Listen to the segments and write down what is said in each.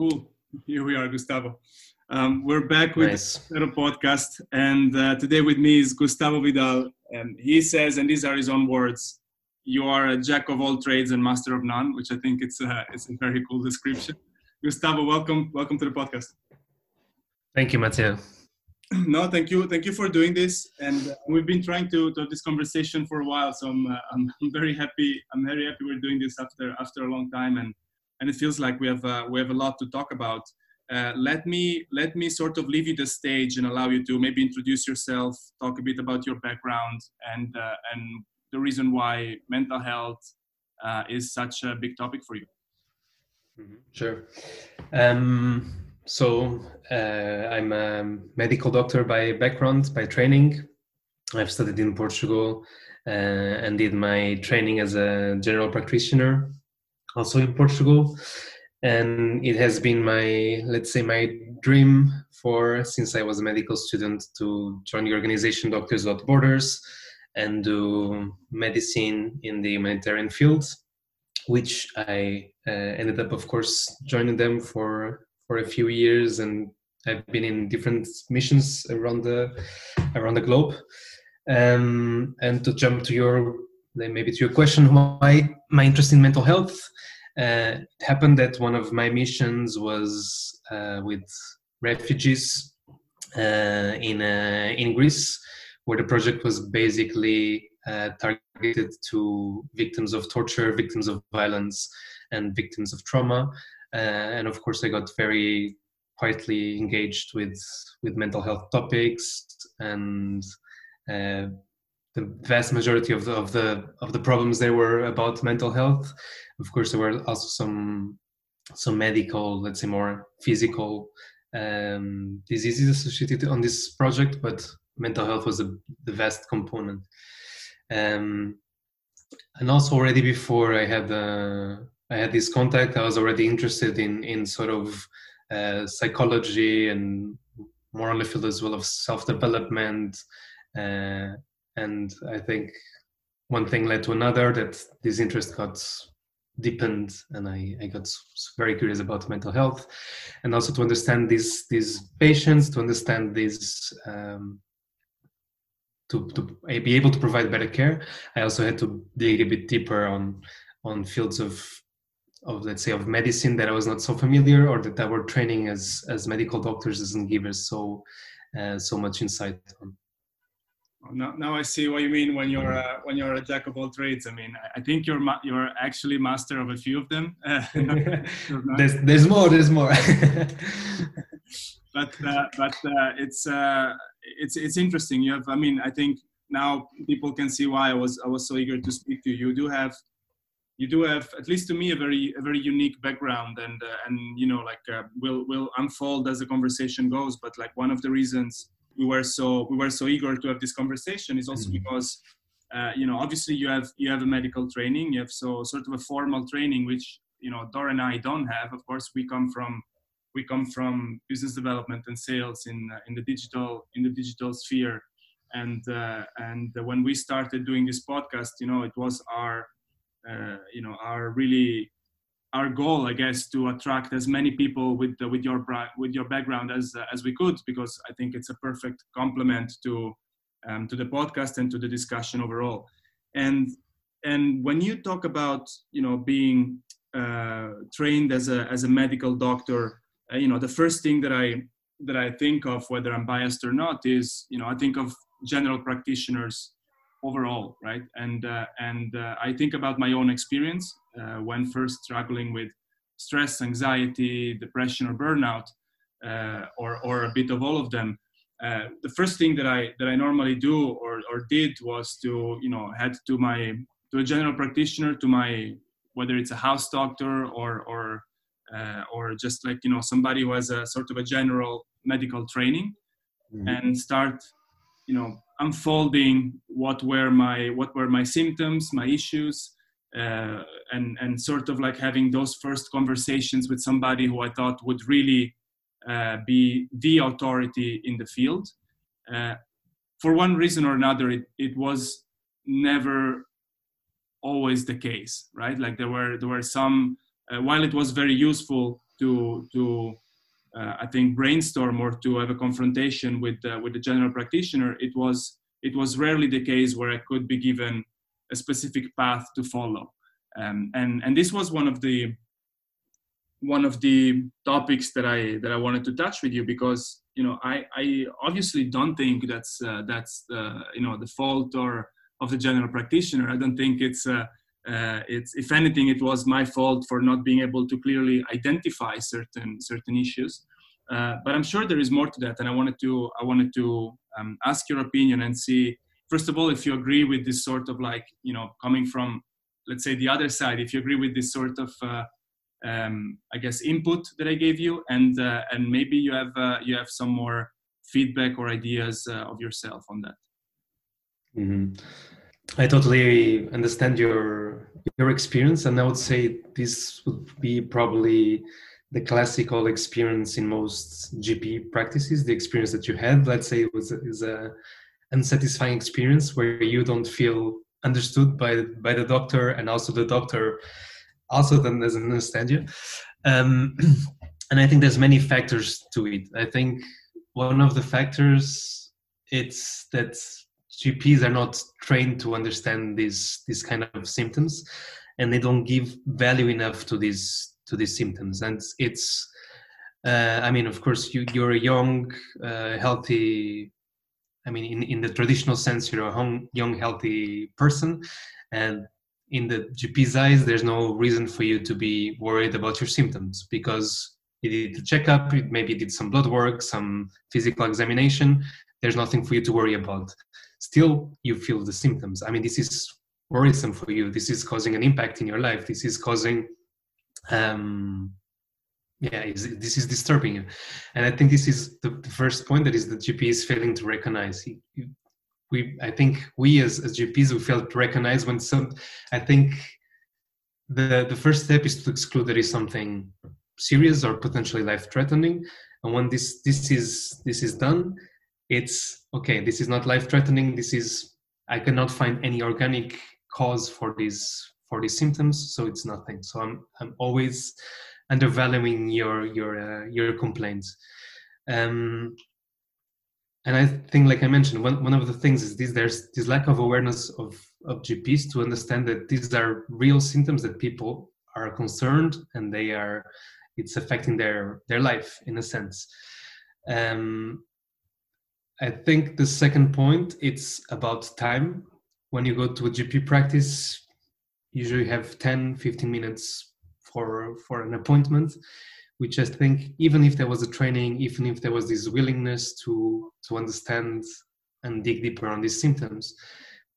Cool. Here we are, Gustavo. Um, we're back with nice. the podcast, and uh, today with me is Gustavo Vidal. And he says, and these are his own words: "You are a jack of all trades and master of none," which I think it's a, it's a very cool description. Gustavo, welcome, welcome to the podcast. Thank you, Matteo. No, thank you, thank you for doing this. And uh, we've been trying to, to have this conversation for a while, so I'm, uh, I'm, I'm very happy. I'm very happy we're doing this after after a long time, and and it feels like we have uh, we have a lot to talk about. Uh, let me let me sort of leave you the stage and allow you to maybe introduce yourself, talk a bit about your background, and uh, and the reason why mental health uh, is such a big topic for you. Mm-hmm. Sure. Um, so uh, I'm a medical doctor by background, by training. I've studied in Portugal uh, and did my training as a general practitioner also in Portugal. And it has been my, let's say, my dream for since I was a medical student to join the organization Doctors Without Borders and do medicine in the humanitarian field, which I uh, ended up, of course, joining them for for a few years, and I've been in different missions around the around the globe. Um, and to jump to your maybe to your question, why my interest in mental health? Uh, it happened that one of my missions was uh, with refugees uh, in uh, in Greece, where the project was basically uh, targeted to victims of torture, victims of violence, and victims of trauma. Uh, and of course, I got very quietly engaged with with mental health topics and the vast majority of the of the of the problems there were about mental health. Of course, there were also some some medical, let's say, more physical um, diseases associated on this project, but mental health was a, the vast component. Um, and also, already before I had uh, I had this contact, I was already interested in in sort of uh, psychology and more on the field as well of self development. Uh, and I think one thing led to another that this interest got deepened and I, I got very curious about mental health. And also to understand these these patients to understand these um, to, to be able to provide better care i also had to dig a bit deeper on on fields of of let's say of medicine that i was not so familiar or that our training as as medical doctors doesn't give us so uh, so much insight on now, now I see what you mean when you're a, when you're a jack of all trades. I mean, I think you're ma- you're actually master of a few of them. there's there's more. There's more. but uh, but uh, it's uh, it's it's interesting. You have. I mean, I think now people can see why I was I was so eager to speak to you. You do have you do have at least to me a very a very unique background and uh, and you know like uh, will will unfold as the conversation goes. But like one of the reasons we were so we were so eager to have this conversation is also mm-hmm. because uh, you know obviously you have you have a medical training you have so sort of a formal training which you know Dora and I don't have of course we come from we come from business development and sales in uh, in the digital in the digital sphere and uh, and when we started doing this podcast you know it was our uh, you know our really our goal, I guess, to attract as many people with with your with your background as uh, as we could, because I think it's a perfect complement to um, to the podcast and to the discussion overall. And and when you talk about you know being uh, trained as a as a medical doctor, uh, you know the first thing that I that I think of, whether I'm biased or not, is you know I think of general practitioners overall, right? And uh, and uh, I think about my own experience uh, when first struggling with stress, anxiety, depression, or burnout, uh, or or a bit of all of them. Uh, the first thing that I that I normally do or or did was to you know head to my to a general practitioner to my whether it's a house doctor or or uh, or just like you know somebody who has a sort of a general medical training mm-hmm. and start you know unfolding what were my what were my symptoms my issues uh, and and sort of like having those first conversations with somebody who i thought would really uh, be the authority in the field. Uh, for one reason or another it, it was never always the case right? Like there were there were some uh, while it was very useful to to uh, I think brainstorm or to have a confrontation with uh, with the general practitioner, it was it was rarely the case where I could be given a specific path to follow. Um, and and this was one of the one of the topics that I that I wanted to touch with you because you know I, I obviously don't think that's uh, that's uh, you know the fault or of the general practitioner. I don't think it's uh, it's if anything it was my fault for not being able to clearly identify certain certain issues. Uh, but I'm sure there is more to that, and I wanted to I wanted to um, ask your opinion and see first of all if you agree with this sort of like you know coming from let's say the other side if you agree with this sort of uh, um, I guess input that I gave you, and uh, and maybe you have uh, you have some more feedback or ideas uh, of yourself on that. Mm-hmm. I totally understand your your experience, and I would say this would be probably the classical experience in most GP practices. The experience that you had, let's say, was is a unsatisfying experience where you don't feel understood by by the doctor, and also the doctor also doesn't understand you. Um, and I think there's many factors to it. I think one of the factors it's that GPs are not trained to understand these these kind of symptoms, and they don't give value enough to these to these symptoms. And it's, uh, I mean, of course, you you're a young, uh, healthy. I mean, in, in the traditional sense, you're a young, healthy person, and in the GP's eyes, there's no reason for you to be worried about your symptoms because you did the checkup, maybe did some blood work, some physical examination. There's nothing for you to worry about. Still, you feel the symptoms. I mean, this is worrisome for you. This is causing an impact in your life. This is causing, um, yeah, this is disturbing you. And I think this is the, the first point that is the GP is failing to recognize. He, we i think we as, as gps we felt recognized when some i think the the first step is to exclude there is something serious or potentially life threatening and when this this is this is done it's okay this is not life threatening this is i cannot find any organic cause for these for these symptoms so it's nothing. So i'm i'm always undervaluing your your uh, your complaints. Um and I think, like I mentioned, one, one of the things is this: there's this lack of awareness of of GPs to understand that these are real symptoms that people are concerned and they are it's affecting their their life in a sense. Um, I think the second point it's about time. When you go to a GP practice, usually you have 10, 15 minutes for for an appointment which I think even if there was a training, even if there was this willingness to to understand and dig deeper on these symptoms,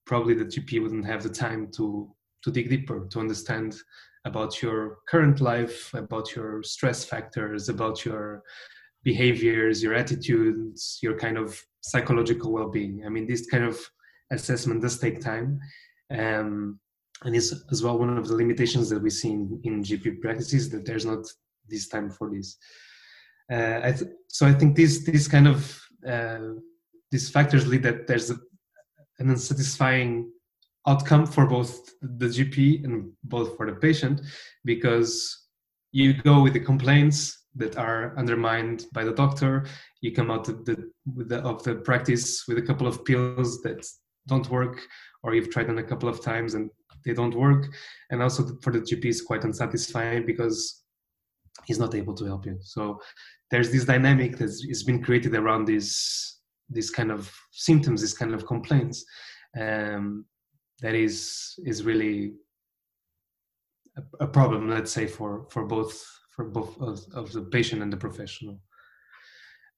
probably the GP wouldn't have the time to to dig deeper to understand about your current life, about your stress factors, about your behaviors, your attitudes, your kind of psychological well-being. I mean, this kind of assessment does take time. Um, and is as well one of the limitations that we see in, in GP practices that there's not this time for this. Uh, I th- so I think these these kind of uh, these factors lead that there's a, an unsatisfying outcome for both the GP and both for the patient because you go with the complaints that are undermined by the doctor. You come out of the, the, of the practice with a couple of pills that don't work, or you've tried them a couple of times and they don't work. And also for the GP is quite unsatisfying because he's not able to help you so there's this dynamic that has been created around these these kind of symptoms these kind of complaints um, that is is really a, a, problem let's say for for both for both of, of the patient and the professional.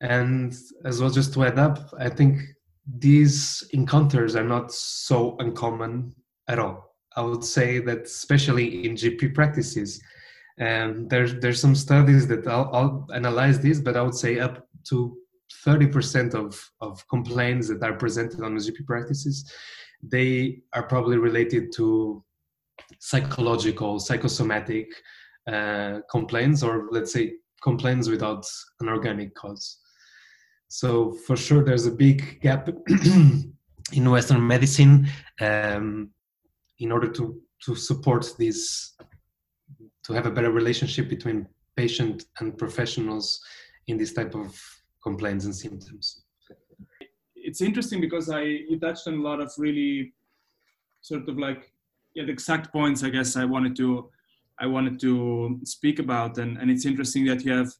And as well just to add up i think these encounters are not so uncommon at all. I would say that especially in gp practices and there's there's some studies that I'll, I'll analyze this, but I would say up to 30% of, of complaints that are presented on GP practices, they are probably related to psychological, psychosomatic uh, complaints, or let's say complaints without an organic cause. So for sure, there's a big gap in Western medicine um, in order to to support this to have a better relationship between patient and professionals in this type of complaints and symptoms it's interesting because i you touched on a lot of really sort of like yeah the exact points i guess i wanted to i wanted to speak about and and it's interesting that you have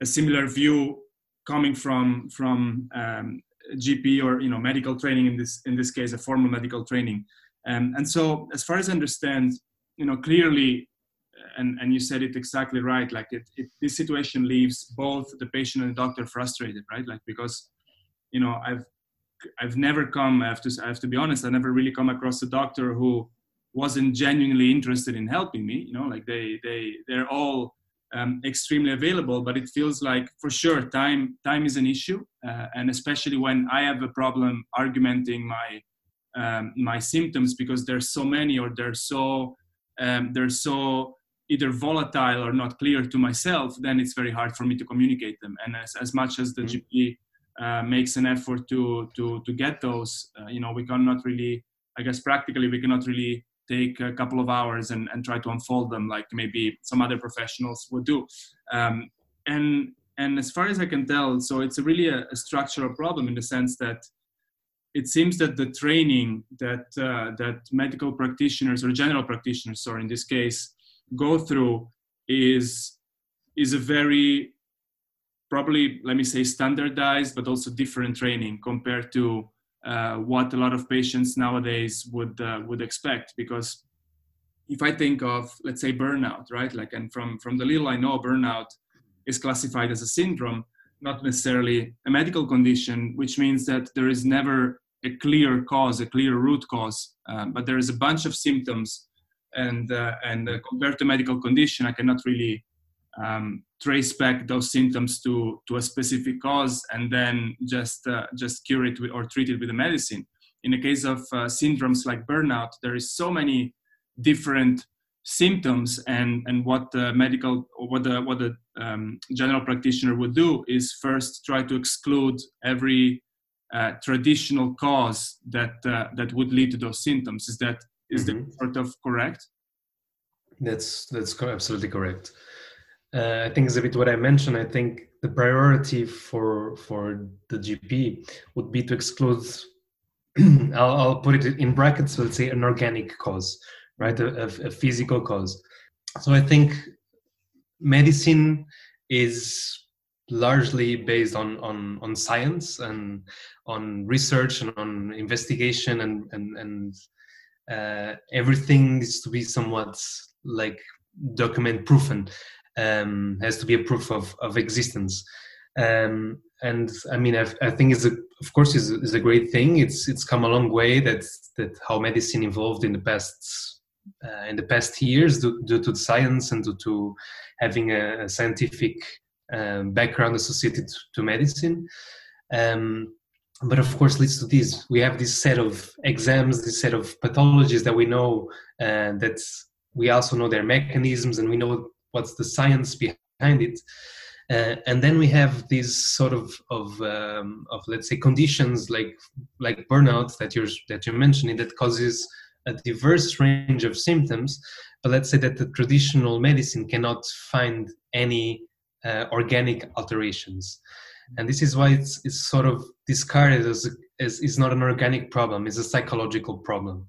a similar view coming from from um, GP or you know medical training in this in this case a formal medical training. Um, and so as far as I understand you know clearly and and you said it exactly right like it, it, this situation leaves both the patient and the doctor frustrated right? Like because you know I've I've never come I have to I have to be honest I never really come across a doctor who wasn't genuinely interested in helping me you know like they they they're all um, extremely available but it feels like for sure time time is an issue uh, and especially when i have a problem argumenting my um, my symptoms because there's so many or they're so um, they're so either volatile or not clear to myself then it's very hard for me to communicate them and as, as much as the mm-hmm. gp uh, makes an effort to to to get those uh, you know we cannot really i guess practically we cannot really take a couple of hours and, and try to unfold them like maybe some other professionals would do. Um, and and as far as I can tell, so it's really a, a, structural problem in the sense that it seems that the training that uh, that medical practitioners or general practitioners, or in this case, go through is is a very probably let me say standardized but also different training compared to uh, what a lot of patients nowadays would uh, would expect. Because if i think of let's say burnout right? Like and from from the little i know burnout is classified as a syndrome not necessarily a medical condition which means that there is never a clear cause a clear root cause um, but there is a bunch of symptoms. And uh, and uh, compared to medical condition i cannot really um, trace back those symptoms to to a specific cause and then just uh, just cure it with, or treat it with a medicine. In the case of uh, syndromes like burnout there is so many different symptoms and and what the medical or what the what the um, general practitioner would do is first try to exclude every uh, traditional cause that uh, that would lead to those symptoms. Is that is mm-hmm. that sort of correct? That's that's absolutely correct uh, I think it's a bit what I mentioned. I think the priority for for the GP would be to exclude. I'll, I'll, put it in brackets. Let's say an organic cause, right? A, a, a physical cause. So I think medicine is largely based on on on science and on research and on investigation and and and uh, everything needs to be somewhat like document proven um, has to be a proof of, of existence. Um, and I mean, I, I think it's a, of course, is is a great thing. It's it's come a long way that that how medicine evolved in the past uh, in the past years due, due, to science and due to having a, a scientific um, background associated to medicine. Um, but of course, leads to this. We have this set of exams, this set of pathologies that we know uh, that we also know their mechanisms, and we know what's the science behind it. Uh, and then we have these sort of of um, of let's say conditions like like burnout that you're that you're mentioning that causes a diverse range of symptoms. But let's say that the traditional medicine cannot find any uh, organic alterations. And this is why it's, it's sort of discarded as, as is not an organic problem it's a psychological problem.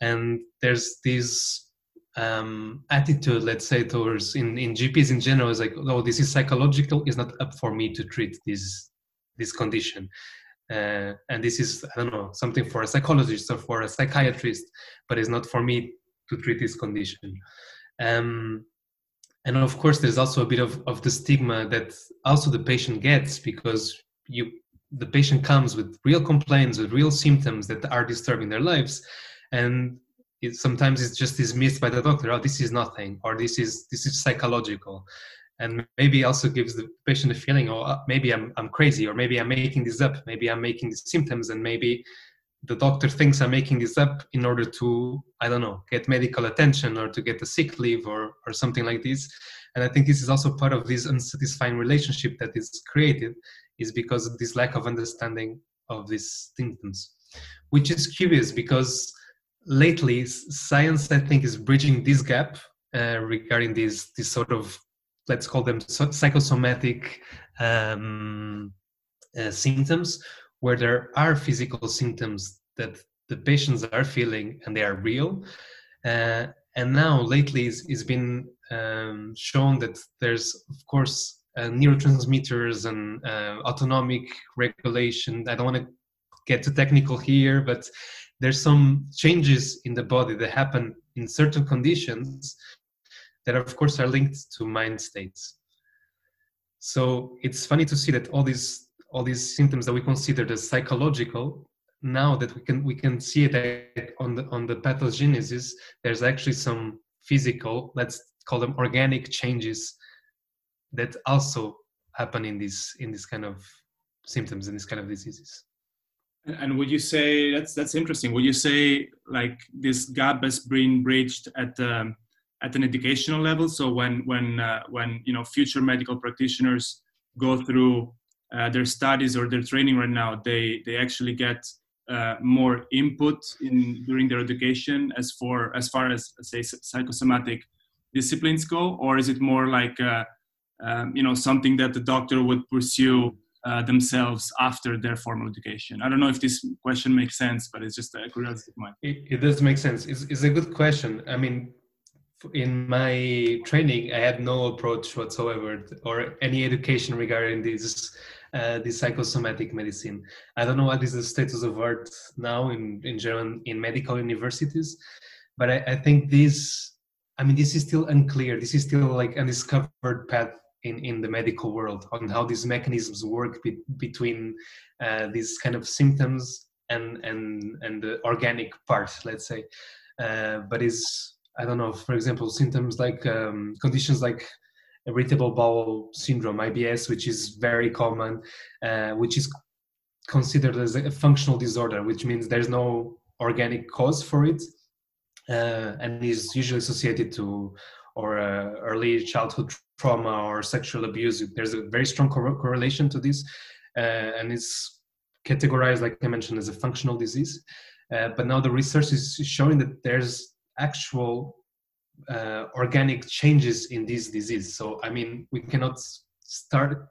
And there's these um, attitude, let's say, towards in, in GPs in general is like, oh, this is psychological. It's not up for me to treat this this condition, uh, and this is I don't know something for a psychologist or for a psychiatrist, but it's not for me to treat this condition. Um, and of course, there's also a bit of, of the stigma that also the patient gets because you the patient comes with real complaints, with real symptoms that are disturbing their lives, and it, sometimes it's just dismissed by the doctor oh this is nothing or this is this is psychological. And maybe also gives the patient a feeling oh uh, maybe i'm, I'm crazy or maybe i'm making this up maybe i'm making these symptoms and maybe the doctor thinks i'm making this up in order to i don't know get medical attention or to get a sick leave or or something like this. And i think this is also part of this unsatisfying relationship that is created is because of this lack of understanding of these symptoms. Which is curious because lately science i think is bridging this gap uh, regarding these this sort of let's call them psychosomatic um, uh, symptoms, where there are physical symptoms that the patients are feeling and they are real. Uh, and now lately it's, it's been um, shown that there's of course uh, neurotransmitters and uh, autonomic regulation. I don't want to get too technical here, but there's some changes in the body that happen in certain conditions that of course are linked to mind states. So it's funny to see that all these all these symptoms that we considered as psychological now that we can we can see it on the on the pathogenesis there's actually some physical let's call them organic changes that also happen in this in this kind of symptoms in this kind of diseases and would you say that's that's interesting. Would you say like this gap has been bridged at um, at an educational level? So when when uh, when you know future medical practitioners go through uh, their studies or their training right now they they actually get uh, more input in during their education as for as far as say psychosomatic disciplines go? Or is it more like uh, um, you know something that the doctor would pursue uh, themselves after their formal education i don't know if this question makes sense but it's just a curiosity of mine it, it does make sense it's, it's a good question i mean in my training i had no approach whatsoever or any education regarding this uh, this psychosomatic medicine. I don't know what is the status of art now in in German in medical universities, but I, I think this. I mean, this is still unclear. This is still like undiscovered path in in the medical world on how these mechanisms work be, between uh, these kind of symptoms and and and the organic part, let's say. Uh, but is I don't know, for example, symptoms like um, conditions like irritable bowel syndrome, IBS, which is very common, uh, which is considered as a functional disorder, which means there's no organic cause for it, uh, and is usually associated to or uh, early childhood trauma or sexual abuse. There's a very strong cor- correlation to this, uh, and it's categorized, like I mentioned, as a functional disease. Uh, but now the research is showing that there's actual uh, organic changes in this disease. So, I mean, we cannot start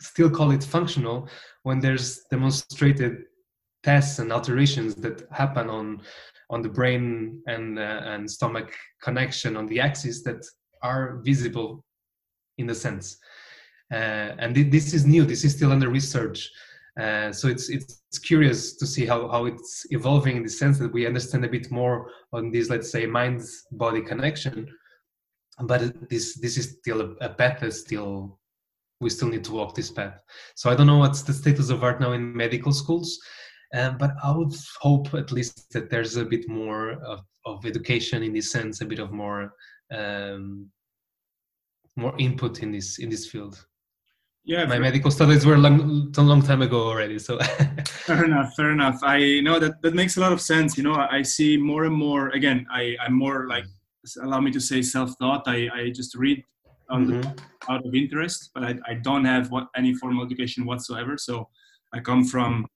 still call it functional when there's demonstrated tests and alterations that happen on on the brain and uh, and stomach connection on the axis that are visible in the sense. Uh, and th- this is new. This is still under research. Uh, so it's it's curious to see how, how it's evolving in the sense that we understand a bit more on this let's say mind body connection but this this is still a, a path that still we still need to walk this path so i don't know what's the status of art now in medical schools um, but i would hope at least that there's a bit more of, of education in this sense a bit of more um, more input in this in this field. Yeah my medical studies were long a long time ago already so. Fair enough fair enough. I know that that makes a lot of sense you know i see more and more again i i'm more like allow me to say self-taught i i just read mm-hmm. the, out of interest but I, I don't have what any formal education whatsoever so i come from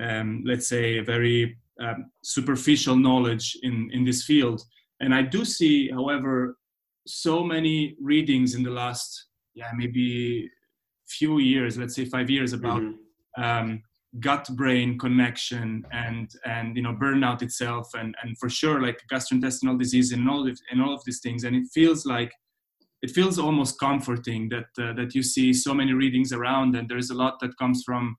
um, let's say a very um, superficial knowledge in in this field. And i do see however so many readings in the last yeah maybe few years, let's say five years, about mm-hmm. um, gut-brain connection and and you know burnout itself, and and for sure like gastrointestinal disease and all of and all of these things. And it feels like it feels almost comforting that uh, that you see so many readings around, and there's a lot that comes from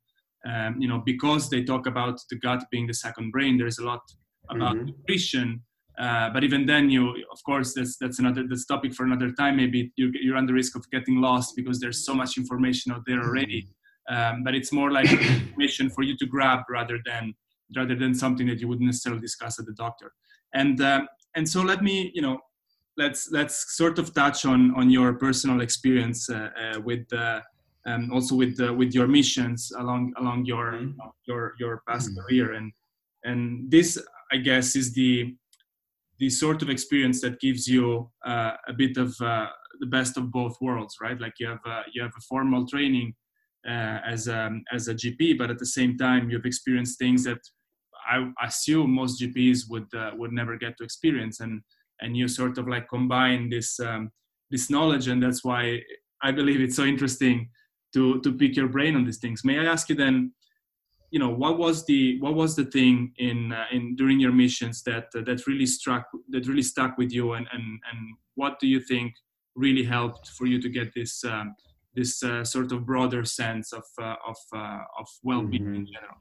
um, you know because they talk about the gut being the second brain. There's a lot about mm-hmm. nutrition uh, but even then, you of course that's that's another that's topic for another time. Maybe you, you're on the risk of getting lost because there's so much information out there already. Um, but it's more like information for you to grab rather than rather than something that you wouldn't necessarily discuss at the doctor. And uh, and so let me you know let's let's sort of touch on on your personal experience uh, uh with um, also with with your missions along along your mm-hmm. your your past mm-hmm. career and and this I guess is the the sort of experience that gives you uh, a bit of uh, the best of both worlds, right? Like you have you have a formal training uh, as a, um, as a GP, but at the same time you've experienced things that I assume most GPs would uh, would never get to experience, and and you sort of like combine this um, this knowledge, and that's why I believe it's so interesting to to pick your brain on these things. May I ask you then? You know, what was the what was the thing in uh, in during your missions that uh, that really struck that really stuck with you, and and and what do you think really helped for you to get this um, this uh, sort of broader sense of uh, of uh, of well-being mm-hmm. in general?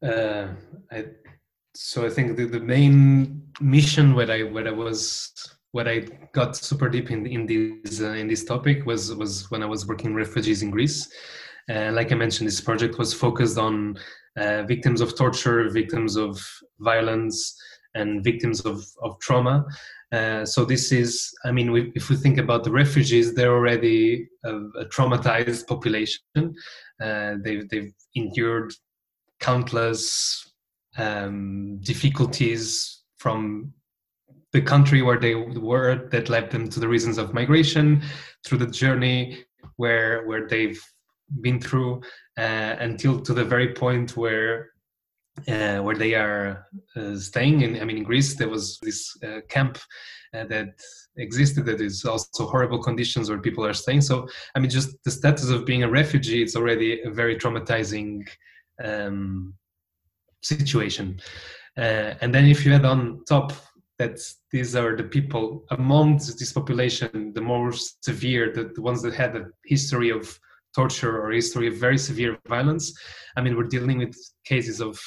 Uh, I, so I think the, the main mission where I where I was what I got super deep in in this uh, in this topic was was when I was working refugees in Greece. And like I mentioned, this project was focused on uh, victims of torture, victims of violence, and victims of, of trauma. Uh, so this is, I mean, we, if we think about the refugees, they're already a, a traumatized population. Uh, they've, they've endured countless um, difficulties from the country where they were that led them to the reasons of migration, through the journey where where they've been through, uh, until to the very point where uh, where they are uh, staying. In, I mean, in Greece, there was this uh, camp uh, that existed that is also horrible conditions where people are staying. So, I mean, just the status of being a refugee, it's already a very traumatizing um, situation. Uh, and then if you add on top that these are the people among this population, the more severe, the, the ones that had a history of torture or history of very severe violence. I mean, we're dealing with cases of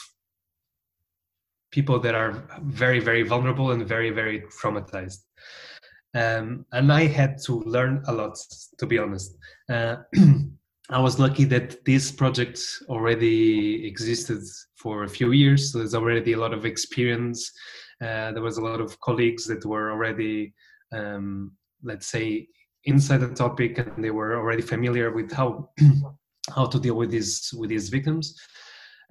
people that are very very vulnerable and very very traumatized. Um, and i had to learn a lot to be honest. Uh, i was lucky that this project already existed for a few years. So there's already a lot of experience. Uh, there was a lot of colleagues that were already um, let's say inside the topic and they were already familiar with how how to deal with these with these victims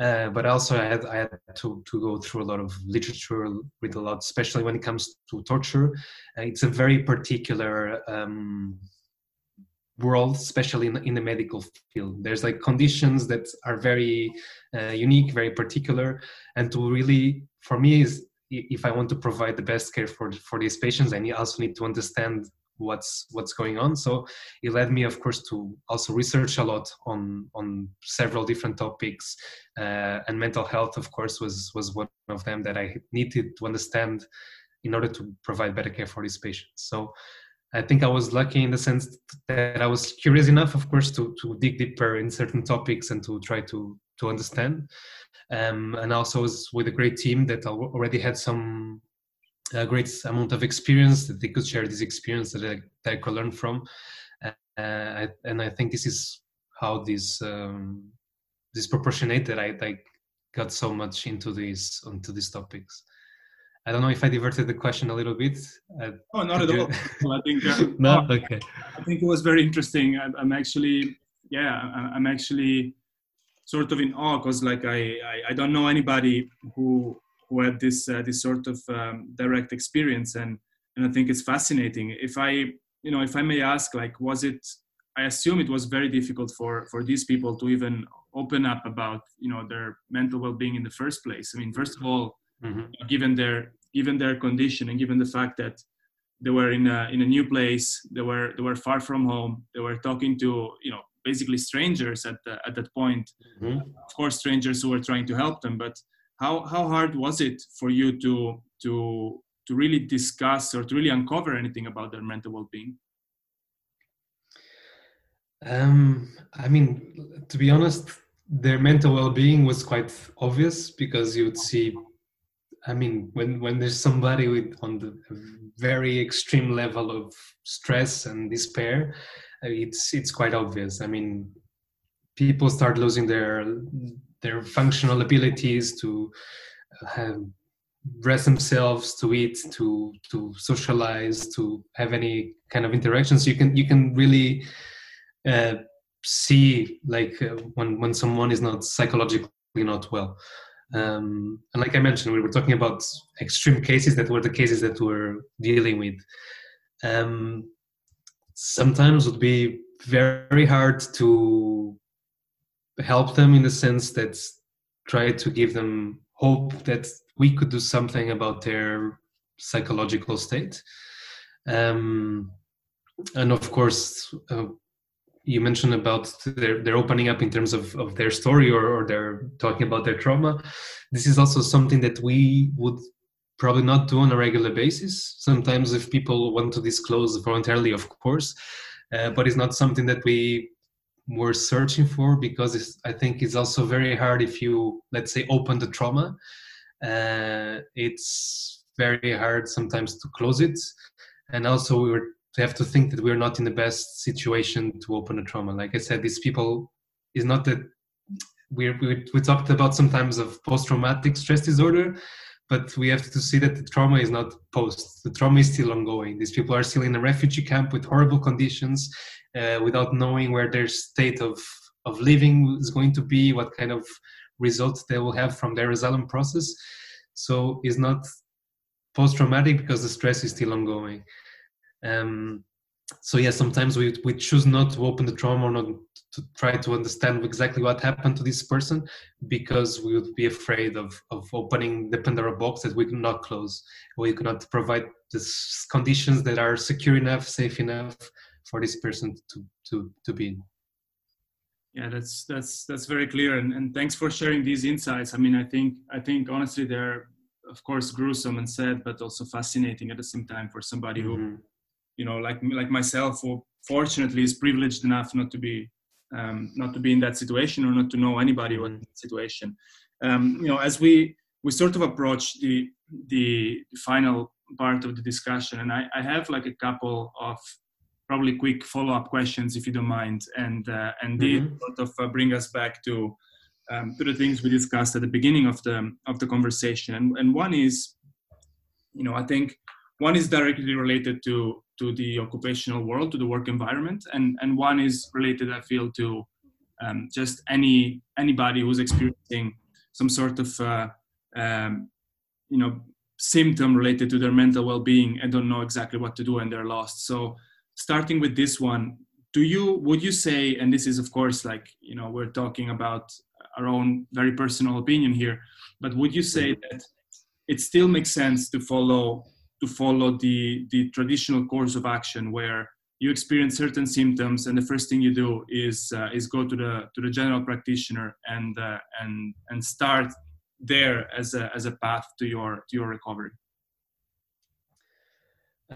uh, but also I had, I had to, to go through a lot of literature, read a lot, especially when it comes to torture. Uh, it's a very particular um, world, especially in, in the medical field. There's like conditions that are very uh, unique, very particular, and to really, for me, is if I want to provide the best care for for these patients, I also need to understand what's what's going on. So it led me of course to also research a lot on on several different topics uh, and mental health of course was was one of them that i needed to understand in order to provide better care for these patients. So i think i was lucky in the sense that i was curious enough of course to to dig deeper in certain topics and to try to to understand. Um, and also was with a great team that already had some a great amount of experience that they could share this experience that I, that I could learn from. Uh, I, and I think this is how this um, disproportionate that I like got so much into these onto these topics. I don't know if I diverted the question a little bit. Uh, oh, not at all. well, I think uh, no, okay. I think it was very interesting. I'm, I'm actually, yeah, I'm actually sort of in awe because, like, I, I, I don't know anybody who who had this uh, this sort of um, direct experience and and I think it's fascinating. If I you know if I may ask, like, was it? I assume it was very difficult for for these people to even open up about you know their mental well-being in the first place. I mean, first of all, mm-hmm. given their given their condition and given the fact that they were in a in a new place, they were they were far from home, they were talking to you know basically strangers at the, at that point. Mm-hmm. Of course, strangers who were trying to help them, but how how hard was it for you to to to really discuss or to really uncover anything about their mental well-being? Um, i mean to be honest their mental well-being was quite obvious because you would see i mean when when there's somebody with on the very extreme level of stress and despair it's it's quite obvious. I mean people start losing their their functional abilities to have, dress themselves to eat to to socialize to have any kind of interactions. You can you can really uh, see like uh, when when someone is not psychologically not well. Um, and like i mentioned we were talking about extreme cases that were the cases that we're dealing with. Um, sometimes would be very hard to help them in the sense that try to give them hope that we could do something about their psychological state. Um, and of course, uh, you mentioned about their, their opening up in terms of, of their story or, or they're talking about their trauma. This is also something that we would probably not do on a regular basis. Sometimes, if people want to disclose voluntarily, of course, uh, but it's not something that we were searching for because I think it's also very hard if you, let's say, open the trauma. Uh, it's very hard sometimes to close it, and also we were have to think that we're not in the best situation to open a trauma. Like I said, these people is not that we we we talked about sometimes of post-traumatic stress disorder, but we have to see that the trauma is not post. The trauma is still ongoing. These people are still in a refugee camp with horrible conditions, uh, without knowing where their state of of living is going to be, what kind of results they will have from their asylum process. So it's not post-traumatic because the stress is still ongoing. Um, so yeah, sometimes we we choose not to open the trauma or not to try to understand exactly what happened to this person because we would be afraid of of opening the Pandora box that we cannot close, or we cannot provide the conditions that are secure enough, safe enough for this person to to to be in. Yeah, that's that's that's very clear, and, and thanks for sharing these insights. I mean, I think I think honestly they're of course gruesome and sad, but also fascinating at the same time for somebody mm-hmm. who you know like like myself who fortunately is privileged enough not to be um, not to be in that situation or not to know anybody mm-hmm. in that situation um, you know as we we sort of approach the the final part of the discussion and I, I have like a couple of probably quick follow-up questions if you don't mind and uh, and mm-hmm. they sort of uh, bring us back to um, to the things we discussed at the beginning of the of the conversation and, and one is you know i think one is directly related to to the occupational world, to the work environment, and and one is related, I feel, to um, just any anybody who's experiencing some sort of uh, um, you know symptom related to their mental well-being and don't know exactly what to do and they're lost. So starting with this one, do you would you say, and this is of course like you know we're talking about our own very personal opinion here, but would you say that it still makes sense to follow to follow the, the traditional course of action where you experience certain symptoms and the first thing you do is uh, is go to the to the general practitioner and uh, and and start there as a as a path to your to your recovery.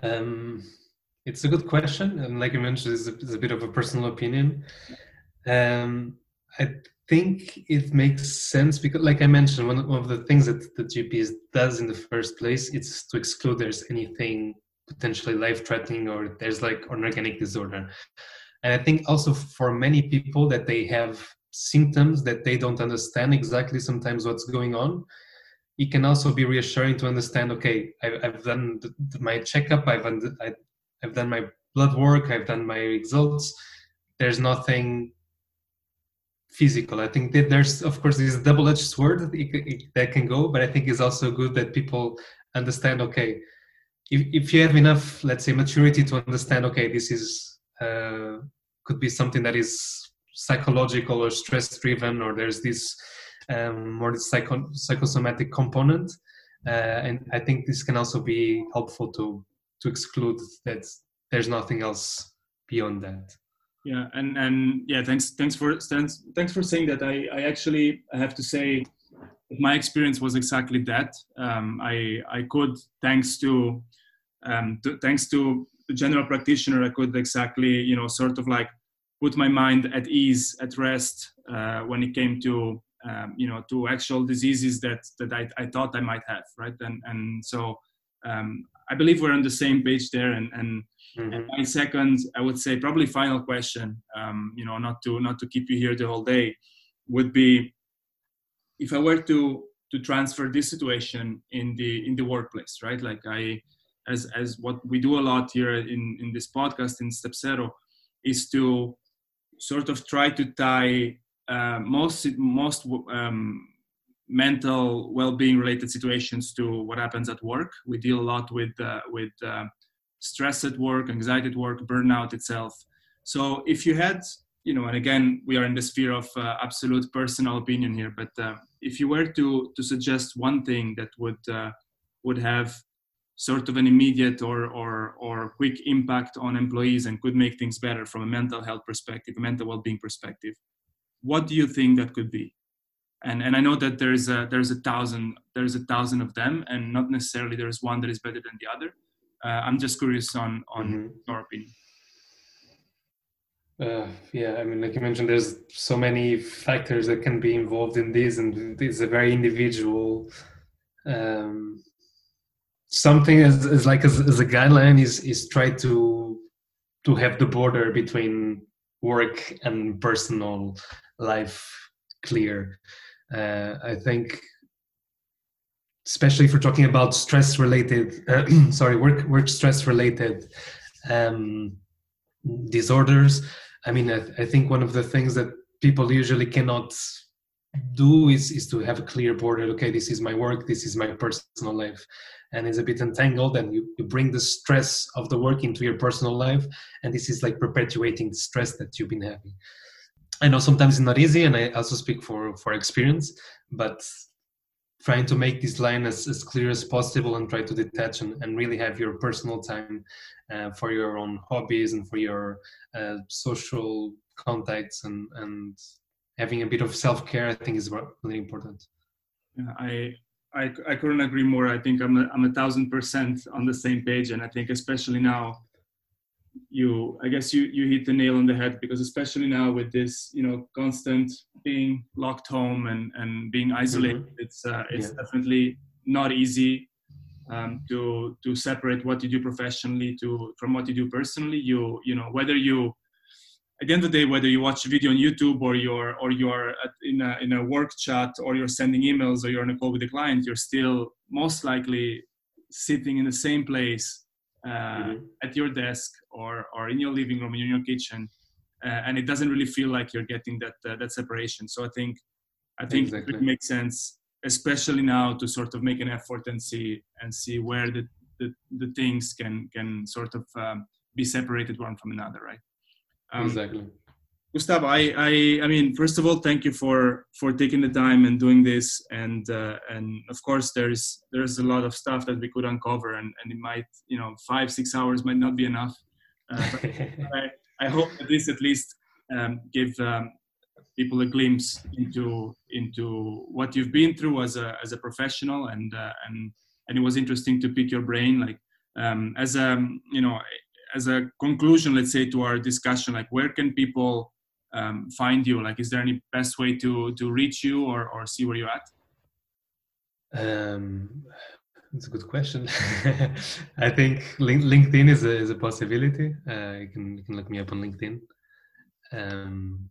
Um, it's a good question and like you mentioned it's a, it's a bit of a personal opinion. Um, i think it makes sense because, like I mentioned, one of the things that the GPS does in the first place is to exclude there's anything potentially life-threatening or there's like an organic disorder. And I think also for many people that they have symptoms that they don't understand exactly sometimes what's going on, it can also be reassuring to understand. Okay, I, have done the, my checkup. I've I've done my blood work. I've done my results. There's nothing physical. I think that there's, of course, this double-edged sword that can go, but I think it's also good that people understand. Okay, if if you have enough, let's say, maturity to understand, okay, this is uh, could be something that is psychological or stress-driven, or there's this um, more psycho- psychosomatic component, uh, and I think this can also be helpful to to exclude that there's nothing else beyond that yeah and and yeah thanks thanks for thanks thanks for saying that. I i actually i have to say my experience was exactly that. Um, i i could thanks to, um, to thanks to the general practitioner i could exactly you know sort of like put my mind at ease at rest uh, when it came to um, you know to actual diseases that that I, I thought i might have right? And and so um, i believe we're on the same page there and and Mm-hmm. And my second, I would say, probably final question, um, you know, not to not to keep you here the whole day, would be if I were to to transfer this situation in the in the workplace, right? Like I, as as what we do a lot here in in this podcast in Step Zero, is to sort of try to tie uh, most most um, mental well-being related situations to what happens at work. We deal a lot with uh, with uh, stress at work, anxiety at work, burnout itself. So if you had, you know, and again, we are in the sphere of uh, absolute personal opinion here, but uh, if you were to to suggest one thing that would uh, would have sort of an immediate or or or quick impact on employees and could make things better from a mental health perspective, a mental well-being perspective, what do you think that could be? And and I know that there's a there's a thousand there's a thousand of them, and not necessarily there's one that is better than the other. Uh, I'm just curious on on mm-hmm. your opinion. Uh, yeah, I mean, like you mentioned, there's so many factors that can be involved in this, and it's a very individual. Um, something as, as like as, as a guideline is is try to to have the border between work and personal life clear. Uh, I think, especially if we're talking about stress related, uh, sorry, work work stress related um, disorders I mean, I, I think one of the things that people usually cannot do is is to have a clear border. Okay this is my work this is my personal life. And it's a bit entangled and you, you bring the stress of the work into your personal life and this is like perpetuating the stress that you've been having i know sometimes it's not easy and i also speak for for experience but trying to make this line as, as clear as possible and try to detach and, and really have your personal time uh, for your own hobbies and for your uh, social contacts and, and having a bit of self-care i think is really important. Yeah, I, I i couldn't agree more. I think i'm a, I'm a thousand percent on the same page and i think especially now you i guess you you hit the nail on the head because especially now with this you know constant being locked home and and being isolated mm-hmm. it's uh, it's yeah. definitely not easy um, to to separate what you do professionally to from what you do personally you you know whether you at the end of the day whether you watch a video on youtube or you're or you're in a in a work chat or you're sending emails or you're on a call with a client you're still most likely sitting in the same place uh, mm-hmm. at your desk or or in your living room in your kitchen uh, and it doesn't really feel like you're getting that uh, that separation so i think i think exactly. it makes sense especially now to sort of make an effort and see and see where the the, the things can can sort of um, be separated one from another right um, exactly Gustavo, I, I, I mean, first of all, thank you for for taking the time and doing this, and uh, and of course, there's there's a lot of stuff that we could uncover, and, and it might, you know, five six hours might not be enough. Uh, I, I hope that this at least um, give um, people a glimpse into into what you've been through as a as a professional, and uh, and and it was interesting to pick your brain, like um, as a you know as a conclusion, let's say to our discussion, like where can people um, find you? Like, is there any best way to to reach you or or see where you're at? Um, that's a good question. I think LinkedIn is a is a possibility. Uh, you can you can look me up on LinkedIn. Um,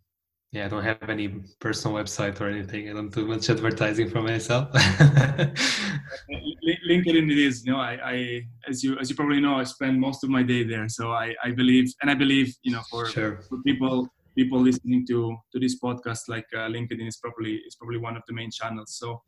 yeah, I don't have any personal website or anything. I don't do much advertising for myself. LinkedIn it is. You know, I, I, as you as you probably know, I spend most of my day there. So I, I believe, and I believe, you know, for, sure. for people people listening to to this podcast, like uh, LinkedIn is probably is probably one of the main channels. So,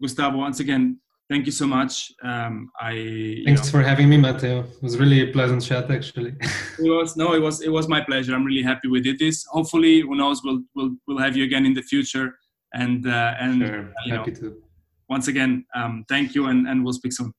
Gustavo, once again, thank you so much. Um, I thanks know, for having me, Matteo. It was really a pleasant chat, actually. it was no, it was it was my pleasure. I'm really happy we did this. Hopefully, who knows, we'll we'll we'll have you again in the future. And uh, and sure. you happy know, to. Once again, um, thank you, and, and we'll speak soon.